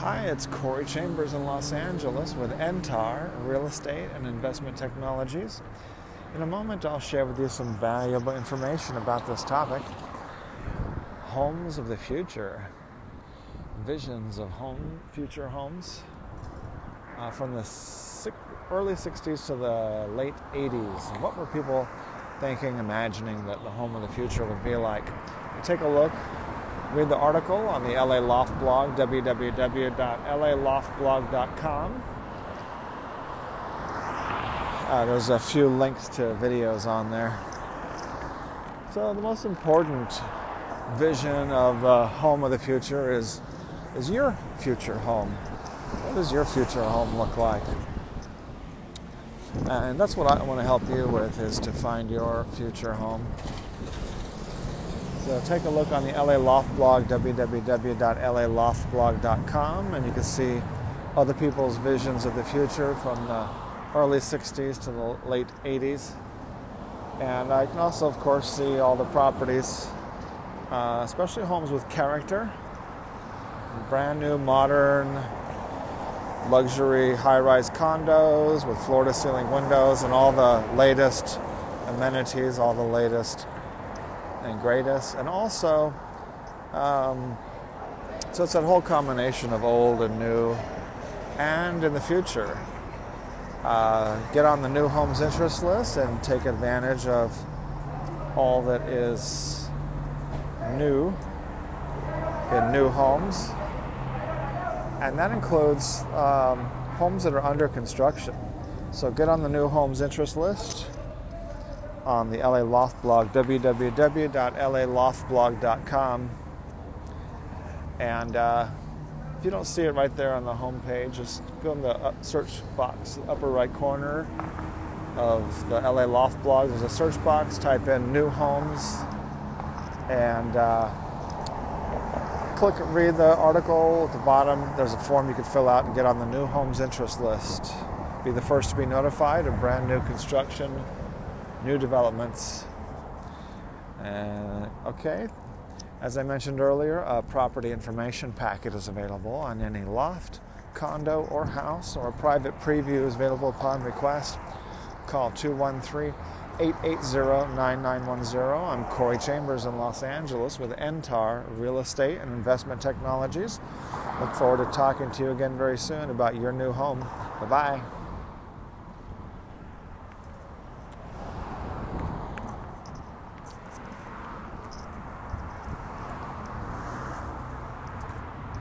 Hi, it's Corey Chambers in Los Angeles with Entar Real Estate and Investment Technologies. In a moment, I'll share with you some valuable information about this topic homes of the future, visions of home, future homes uh, from the early 60s to the late 80s. And what were people thinking, imagining that the home of the future would be like? Take a look read the article on the LA Loft blog, www.laloftblog.com. Uh, there's a few links to videos on there. So the most important vision of the home of the future is is your future home. What does your future home look like? And that's what I want to help you with is to find your future home. So take a look on the LA Loft blog, www.laloftblog.com, and you can see other people's visions of the future from the early 60s to the late 80s. And I can also, of course, see all the properties, uh, especially homes with character, brand new, modern, luxury high rise condos with floor to ceiling windows and all the latest amenities, all the latest and greatest, and also, um, so it's that whole combination of old and new, and in the future. Uh, get on the new homes interest list and take advantage of all that is new in new homes, and that includes um, homes that are under construction. So get on the new homes interest list on the LA Loft blog, www.laloftblog.com. And uh, if you don't see it right there on the home page, just go in the uh, search box, upper right corner of the LA Loft blog. There's a search box, type in new homes, and uh, click read the article at the bottom. There's a form you can fill out and get on the new homes interest list. Be the first to be notified of brand new construction new developments. Uh, okay, as I mentioned earlier, a property information packet is available on any loft, condo, or house, or a private preview is available upon request. Call 213 880 9910. I'm Corey Chambers in Los Angeles with Entar Real Estate and Investment Technologies. Look forward to talking to you again very soon about your new home. Bye bye.